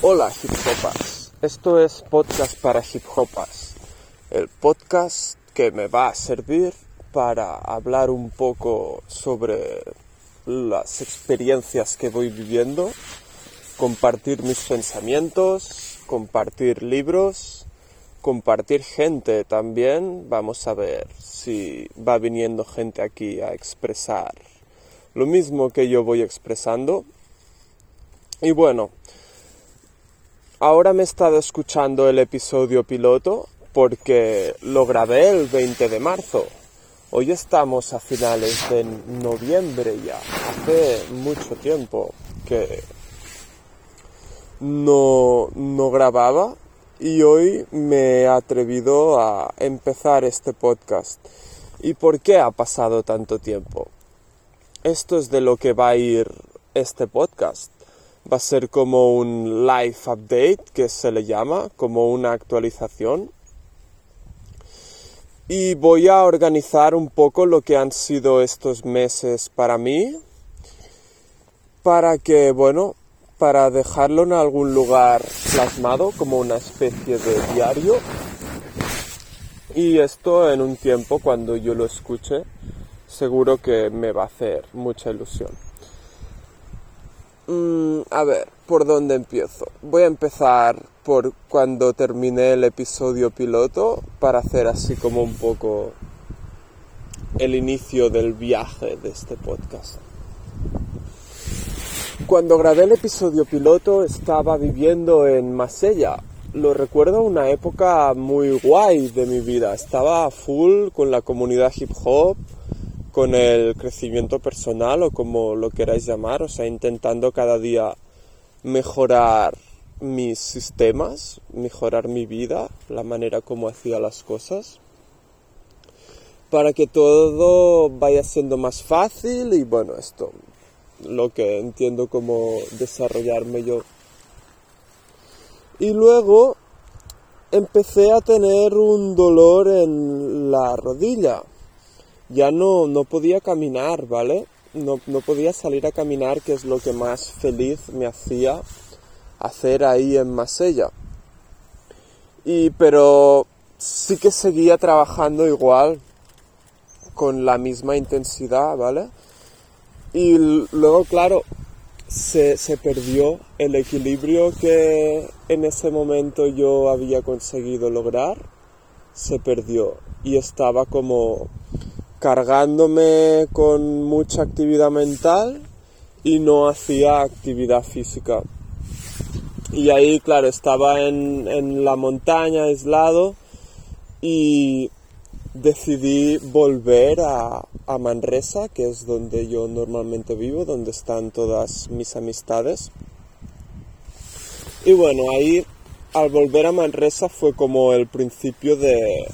Hola hip hopas, esto es podcast para hip hopas, el podcast que me va a servir para hablar un poco sobre las experiencias que voy viviendo, compartir mis pensamientos, compartir libros, compartir gente también, vamos a ver si va viniendo gente aquí a expresar lo mismo que yo voy expresando. Y bueno, ahora me he estado escuchando el episodio piloto porque lo grabé el 20 de marzo. Hoy estamos a finales de noviembre ya. Hace mucho tiempo que no, no grababa y hoy me he atrevido a empezar este podcast. ¿Y por qué ha pasado tanto tiempo? Esto es de lo que va a ir este podcast. Va a ser como un live update, que se le llama, como una actualización. Y voy a organizar un poco lo que han sido estos meses para mí, para que, bueno, para dejarlo en algún lugar plasmado como una especie de diario. Y esto en un tiempo cuando yo lo escuche seguro que me va a hacer mucha ilusión. Mm, a ver, ¿por dónde empiezo? Voy a empezar por cuando terminé el episodio piloto para hacer así como un poco el inicio del viaje de este podcast. Cuando grabé el episodio piloto estaba viviendo en Masella. Lo recuerdo una época muy guay de mi vida. Estaba full con la comunidad hip hop, con el crecimiento personal o como lo queráis llamar, o sea, intentando cada día mejorar mis sistemas, mejorar mi vida, la manera como hacía las cosas, para que todo vaya siendo más fácil y bueno, esto, lo que entiendo como desarrollarme yo. Y luego empecé a tener un dolor en la rodilla ya no, no podía caminar, ¿vale? No, no podía salir a caminar, que es lo que más feliz me hacía hacer ahí en Masella. Y, pero sí que seguía trabajando igual, con la misma intensidad, ¿vale? Y luego, claro, se, se, perdió el equilibrio que en ese momento yo había conseguido lograr, se perdió y estaba como cargándome con mucha actividad mental y no hacía actividad física. Y ahí, claro, estaba en, la montaña aislado y decidí volver a, a, Manresa, que es donde yo normalmente vivo, donde están todas mis amistades. Y bueno, ahí al volver a Manresa fue como el principio de,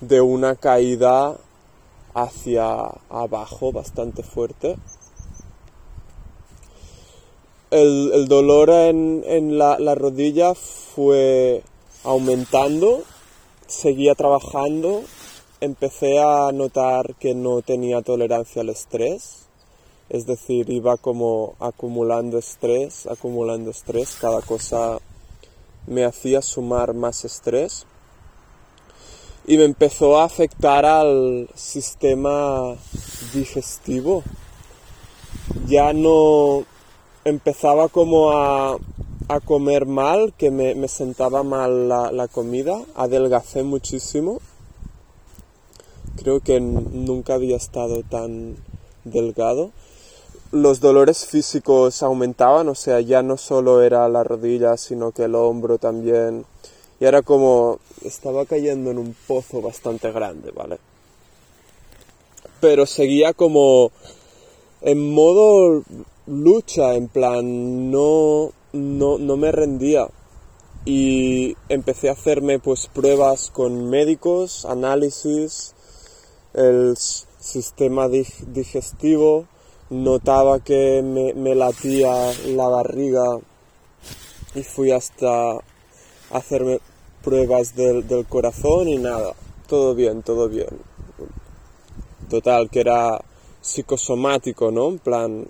de una caída hacia abajo bastante fuerte. El, dolor en, la, la, rodilla fue aumentando, seguía trabajando, empecé a notar que no tenía tolerancia al estrés, es decir, iba como acumulando estrés, acumulando estrés, cada cosa me hacía sumar más estrés y me empezó a afectar al sistema digestivo. Ya no empezaba como a, comer mal, que me, sentaba mal la, comida, adelgacé muchísimo. Creo que nunca había estado tan delgado. Los dolores físicos aumentaban, o sea, ya no solo era la rodilla, sino que el hombro también y era como, estaba cayendo en un pozo bastante grande, ¿vale? Pero seguía como en modo lucha, en plan, no, no, no me rendía. Y empecé a hacerme pues pruebas con médicos, análisis, el sistema digestivo, notaba que me, me latía la barriga y fui hasta hacerme pruebas del, corazón y nada, todo bien, todo bien. Total, que era psicosomático, ¿no? En plan,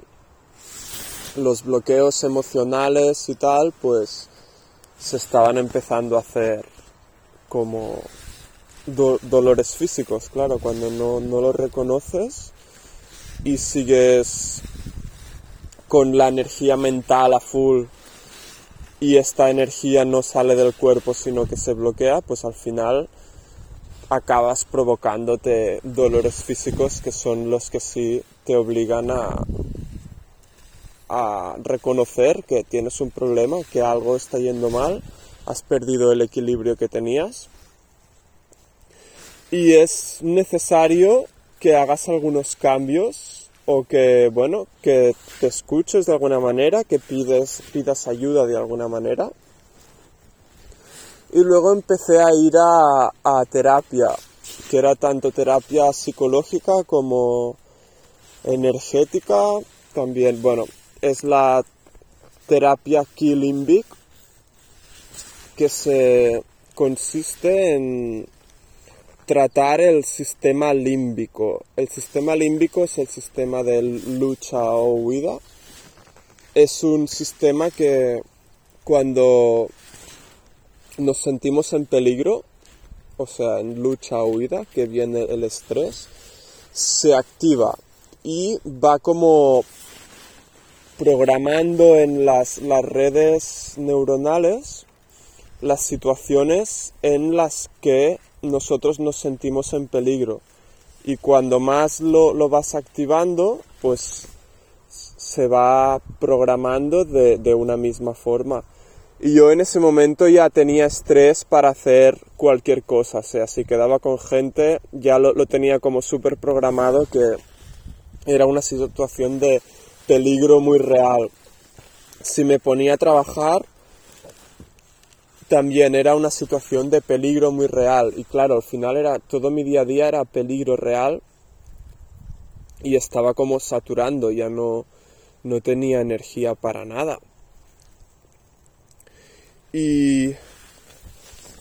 los bloqueos emocionales y tal, pues se estaban empezando a hacer como dolores físicos, claro, cuando no, no lo reconoces y sigues con la energía mental a full y esta energía no sale del cuerpo sino que se bloquea, pues al final acabas provocándote dolores físicos que son los que sí te obligan a, a reconocer que tienes un problema, que algo está yendo mal, has perdido el equilibrio que tenías. Y es necesario que hagas algunos cambios o que, bueno, que te escuches de alguna manera, que pides, pidas ayuda de alguna manera. Y luego empecé a ir a, terapia, que era tanto terapia psicológica como energética. También, bueno, es la terapia Kilimbic, que se consiste en tratar el sistema límbico. El sistema límbico es el sistema de lucha o huida. Es un sistema que cuando nos sentimos en peligro, o sea, en lucha o huida, que viene el estrés, se activa y va como programando en las, las redes neuronales las situaciones en las que nosotros nos sentimos en peligro. Y cuando más lo, lo vas activando, pues se va programando de, de, una misma forma. Y yo en ese momento ya tenía estrés para hacer cualquier cosa. O sea, si quedaba con gente, ya lo, lo tenía como súper programado que era una situación de peligro muy real. Si me ponía a trabajar, también era una situación de peligro muy real. Y claro, al final era todo mi día a día era peligro real y estaba como saturando, ya no, no tenía energía para nada. Y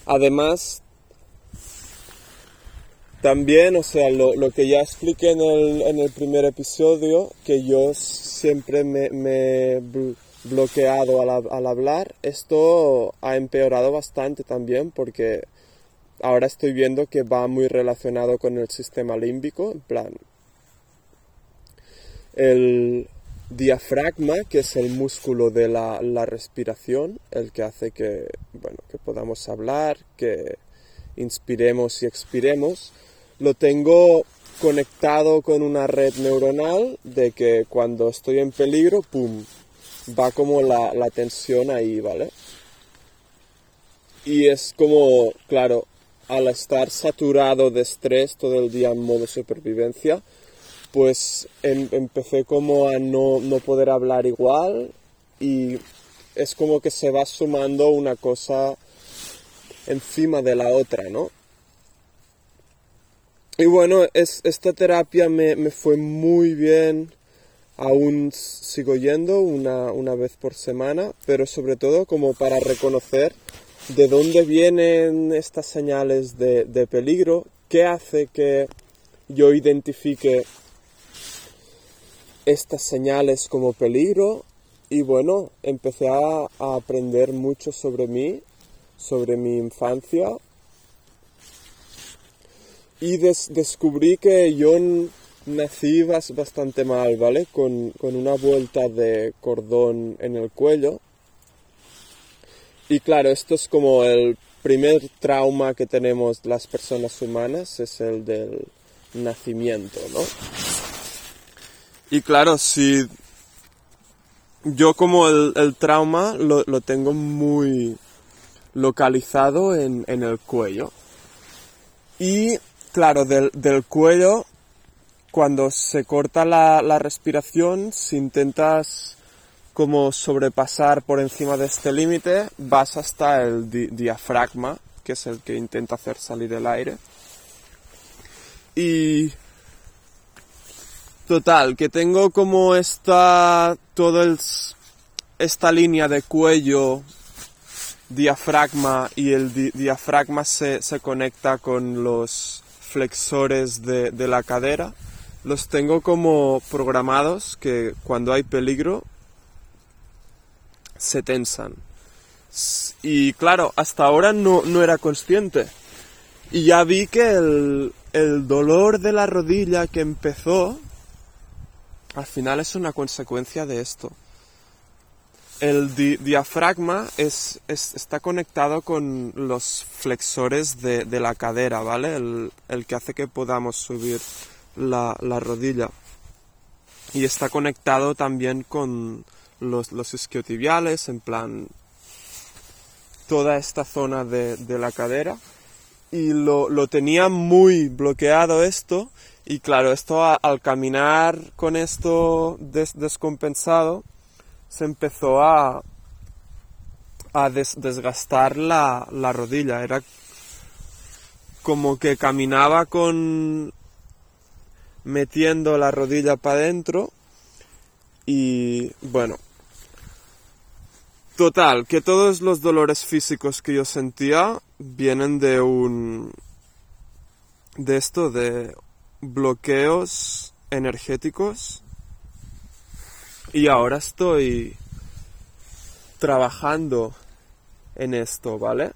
además, también, o sea, lo, que ya expliqué en el, en el, primer episodio, que yo siempre me, me bloqueado al, hablar. Esto ha empeorado bastante también porque ahora estoy viendo que va muy relacionado con el sistema límbico, en plan, el diafragma, que es el músculo de la, la, respiración, el que hace que, bueno, que podamos hablar, que inspiremos y expiremos, lo tengo conectado con una red neuronal de que cuando estoy en peligro, ¡pum!, va como la, tensión ahí, ¿vale? Y es como, claro, al estar saturado de estrés todo el día en modo supervivencia, pues em, empecé como a no, no, poder hablar igual y es como que se va sumando una cosa encima de la otra, ¿no? Y bueno, es, esta terapia me, me fue muy bien, aún sigo yendo una, una vez por semana, pero sobre todo como para reconocer de dónde vienen estas señales de, de peligro, qué hace que yo identifique estas señales como peligro. Y bueno, empecé a, a aprender mucho sobre mí, sobre mi infancia. Y descubrí que yo nací bastante mal, ¿vale? Con, una vuelta de cordón en el cuello. Y claro, esto es como el primer trauma que tenemos las personas humanas, es el del nacimiento, ¿no? Y claro, si yo como el, trauma lo, tengo muy localizado en, el cuello. Y claro, del, del cuello cuando se corta la, respiración, si intentas como sobrepasar por encima de este límite, vas hasta el diafragma, que es el que intenta hacer salir el aire. Y total, que tengo como esta todo esta línea de cuello, diafragma y el diafragma se, conecta con los flexores de la cadera los tengo como programados que cuando hay peligro se tensan. Y claro, hasta ahora no, no era consciente. Y ya vi que el, el dolor de la rodilla que empezó, al final es una consecuencia de esto. El diafragma es, está conectado con los flexores de, la cadera, ¿vale? El, que hace que podamos subir la, rodilla. Y está conectado también con los, los isquiotibiales, en plan toda esta zona de, la cadera. Y lo, tenía muy bloqueado esto. Y claro, esto al caminar con esto descompensado, se empezó a, a desgastar la, la rodilla. Era como que caminaba con metiendo la rodilla para adentro y bueno total que todos los dolores físicos que yo sentía vienen de un de esto de bloqueos energéticos y ahora estoy trabajando en esto, ¿vale?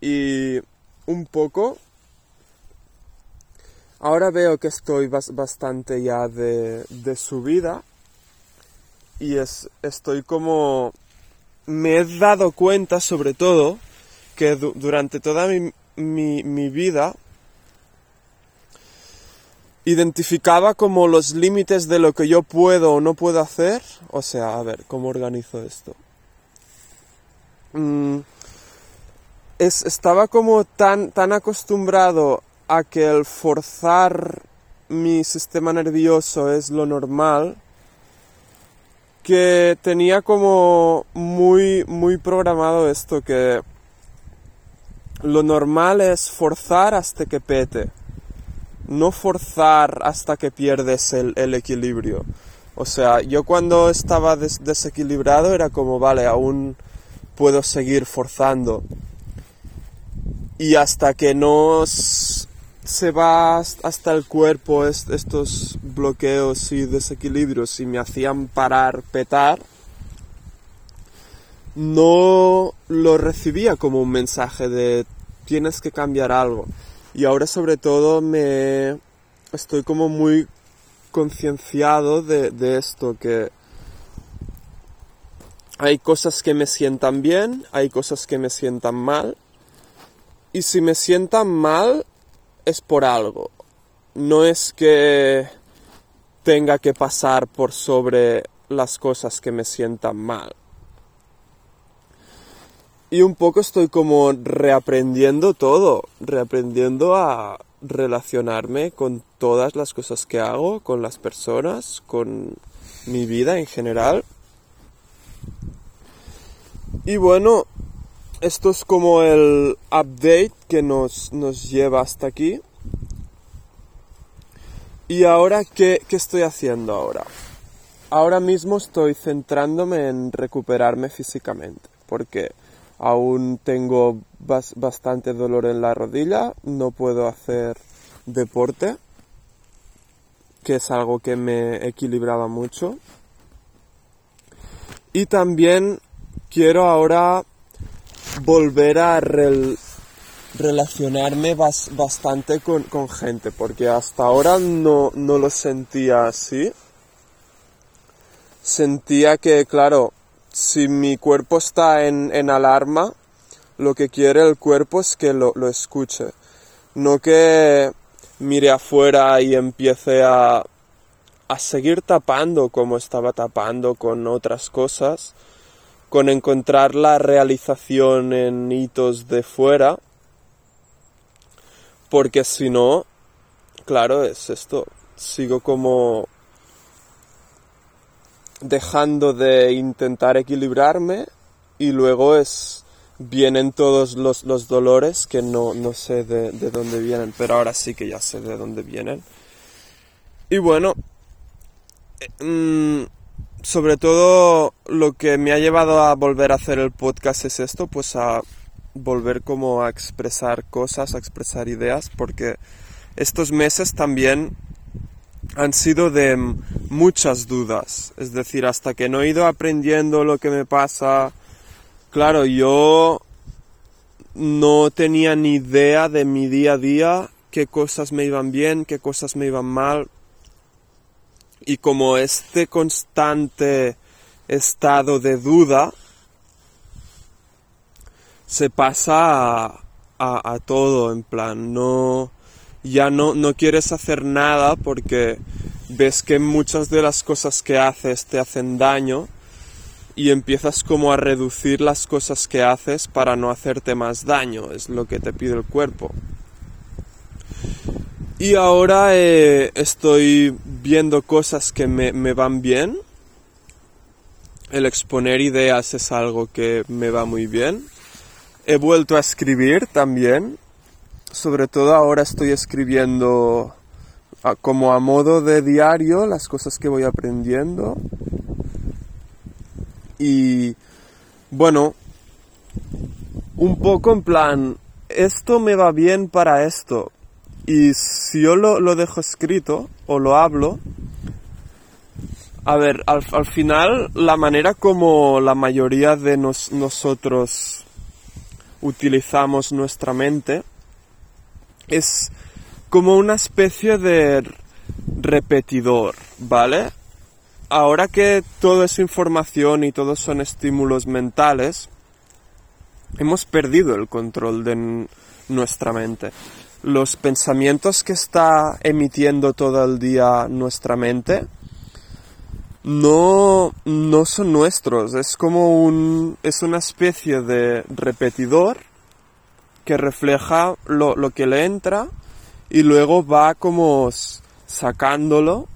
Y un poco... Ahora veo que estoy bastante ya de, de subida y es, estoy como... Me he dado cuenta sobre todo que durante toda mi, mi, mi vida identificaba como los límites de lo que yo puedo o no puedo hacer. O sea, a ver, ¿cómo organizo esto? Mm, es, estaba como tan, tan acostumbrado a que el forzar mi sistema nervioso es lo normal que tenía como muy, muy programado esto que lo normal es forzar hasta que pete no forzar hasta que pierdes el, equilibrio. O sea, yo cuando estaba desequilibrado era como, vale, aún puedo seguir forzando. Y hasta que no se va hasta el cuerpo estos bloqueos y desequilibrios y me hacían parar, petar, no lo recibía como un mensaje de tienes que cambiar algo. Y ahora sobre todo me estoy como muy concienciado de, de esto, que hay cosas que me sientan bien, hay cosas que me sientan mal. Y si me sientan mal, es por algo. No es que tenga que pasar por sobre las cosas que me sientan mal y un poco estoy como reaprendiendo todo, reaprendiendo a relacionarme con todas las cosas que hago, con las personas, con mi vida en general. Y bueno, esto es como el update que nos, nos lleva hasta aquí. Y ahora, ¿qué, ¿qué estoy haciendo ahora? Ahora mismo estoy centrándome en recuperarme físicamente, porque aún tengo bastante dolor en la rodilla, no puedo hacer deporte, que es algo que me equilibraba mucho. Y también quiero ahora volver a relacionarme bastante con, con, gente, porque hasta ahora no, no lo sentía así. Sentía que, claro, si mi cuerpo está en, en, alarma, lo que quiere el cuerpo es que lo, lo escuche. No que mire afuera y empiece a, a seguir tapando como estaba tapando con otras cosas, con encontrar la realización en hitos de fuera, porque si no, claro, es esto, sigo como dejando de intentar equilibrarme y luego es vienen todos los, los dolores que no, no sé de, de, dónde vienen, pero ahora sí que ya sé de dónde vienen. Y bueno, eh, mm, sobre todo lo que me ha llevado a volver a hacer el podcast es esto, pues a volver como a expresar cosas, a expresar ideas, porque estos meses también han sido de muchas dudas. Es decir, hasta que no he ido aprendiendo lo que me pasa, claro, yo no tenía ni idea de mi día a día, qué cosas me iban bien, qué cosas me iban mal. Y como este constante estado de duda se pasa a, todo, en plan, no, ya no, no quieres hacer nada porque ves que muchas de las cosas que haces te hacen daño y empiezas como a reducir las cosas que haces para no hacerte más daño, es lo que te pide el cuerpo. Y ahora eh, estoy viendo cosas que me, me van bien. El exponer ideas es algo que me va muy bien. He vuelto a escribir también. Sobre todo ahora estoy escribiendo como a modo de diario las cosas que voy aprendiendo y bueno, un poco en plan, esto me va bien para esto. Y si yo lo, dejo escrito o lo hablo, a ver, al, final la manera como la mayoría de nosotros utilizamos nuestra mente es como una especie de repetidor, ¿vale? ahora que todo es información y todos son estímulos mentales, hemos perdido el control de nuestra mente. Los pensamientos que está emitiendo todo el día nuestra mente no, no son nuestros, es como un, es una especie de repetidor que refleja lo, lo que le entra y luego va como sacándolo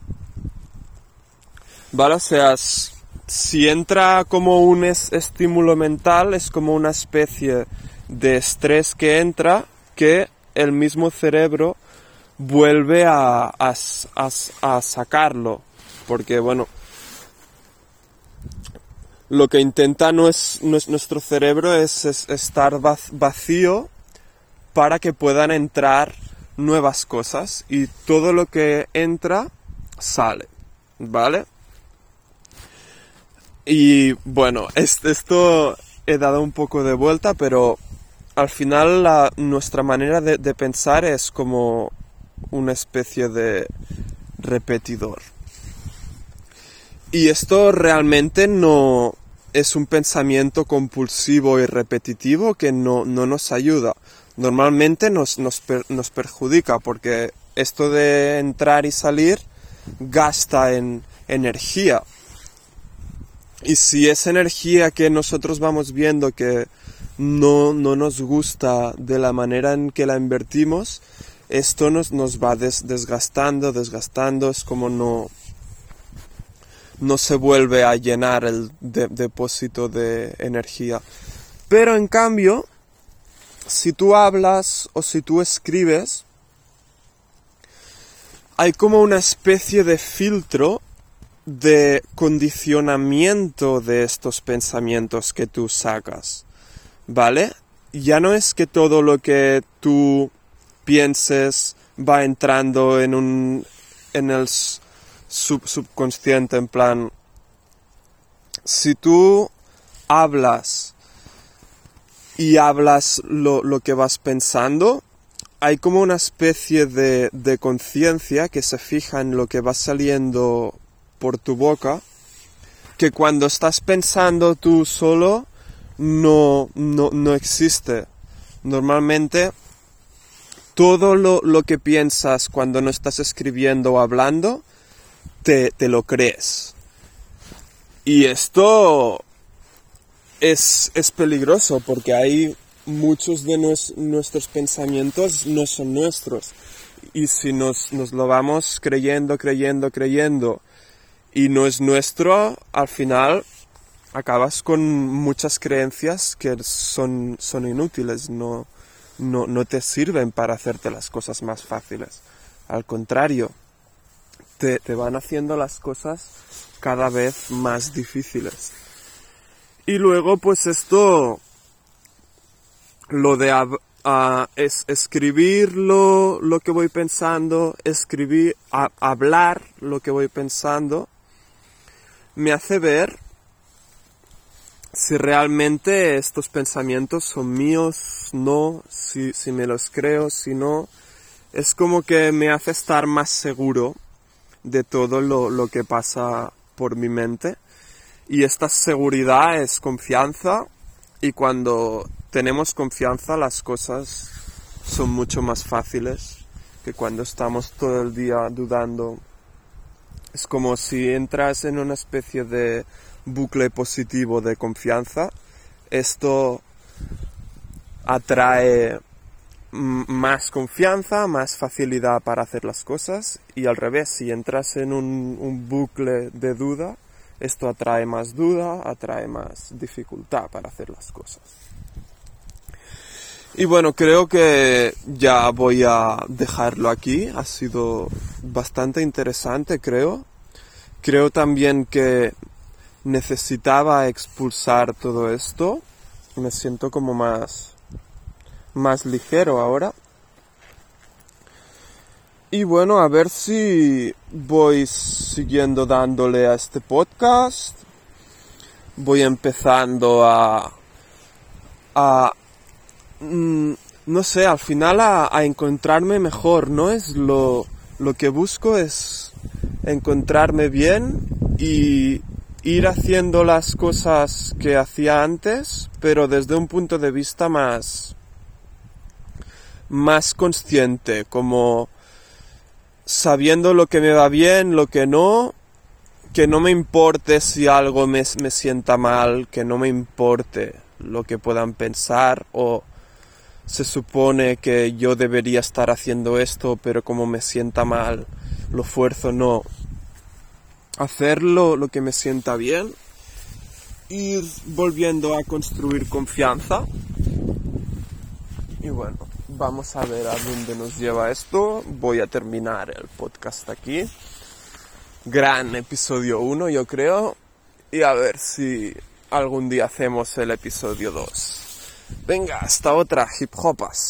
¿vale? O sea, si entra como un estímulo mental, es como una especie de estrés que entra que el mismo cerebro vuelve a, a, sacarlo. Porque, bueno, lo que intenta no es, nuestro cerebro es, estar vacío para que puedan entrar nuevas cosas y todo lo que entra sale, ¿vale? Y bueno, esto he dado un poco de vuelta, pero al final nuestra manera de, pensar es como una especie de repetidor. Y esto realmente no es un pensamiento compulsivo y repetitivo que no, nos ayuda. Normalmente nos, nos, nos, perjudica porque esto de entrar y salir gasta en energía y si esa energía que nosotros vamos viendo que no, no nos gusta de la manera en que la invertimos, esto nos, nos va desgastando, desgastando, es como no, no se vuelve a llenar el depósito de energía. Pero en cambio, si tú hablas o si tú escribes, hay como una especie de filtro de condicionamiento de estos pensamientos que tú sacas, ¿vale? Ya no es que todo lo que tú pienses va entrando en un en el subconsciente en plan si tú hablas y hablas lo, lo que vas pensando hay como una especie de, de conciencia que se fija en lo que va saliendo por tu boca que cuando estás pensando tú solo no, no, existe. Normalmente todo lo, que piensas cuando no estás escribiendo o hablando, te, lo crees. Y esto es, peligroso porque hay muchos de nuestros pensamientos no son nuestros. Y si nos, nos lo vamos creyendo, creyendo, creyendo, y no es nuestro, al final acabas con muchas creencias que son, son inútiles, no, no, no te sirven para hacerte las cosas más fáciles. Al contrario, te, te van haciendo las cosas cada vez más difíciles. Y luego, pues esto, lo de es escribir lo, lo, que voy pensando, escribir, hablar lo que voy pensando, me hace ver si realmente estos pensamientos son míos, no, si, me los creo, si no, es como que me hace estar más seguro de todo lo, lo que pasa por mi mente. Y esta seguridad es confianza y cuando tenemos confianza las cosas son mucho más fáciles que cuando estamos todo el día dudando. Es como si entras en una especie de bucle positivo de confianza. Esto atrae más confianza, más facilidad para hacer las cosas y al revés, si entras en un, un, bucle de duda, esto atrae más duda, atrae más dificultad para hacer las cosas. Y bueno, creo que ya voy a dejarlo aquí, ha sido bastante interesante creo. Creo también que necesitaba expulsar todo esto, me siento como más más ligero ahora. Y bueno, a ver si voy siguiendo dándole a este podcast. Voy empezando a... a mm, no sé, al final a, a, encontrarme mejor, ¿no? Es lo, lo que busco es encontrarme bien y ir haciendo las cosas que hacía antes, pero desde un punto de vista más, más consciente, como sabiendo lo que me va bien, lo que no, que no me importe si algo me, me sienta mal, que no me importe lo que puedan pensar o se supone que yo debería estar haciendo esto, pero como me sienta mal, lo fuerzo, no. Hacerlo lo que me sienta bien, ir volviendo a construir confianza. Y bueno, Vamos a ver a dónde nos lleva esto. Voy a terminar el podcast aquí. Gran episodio 1, yo creo. Y a ver si algún día hacemos el episodio 2. Venga, hasta otra, hip hopas.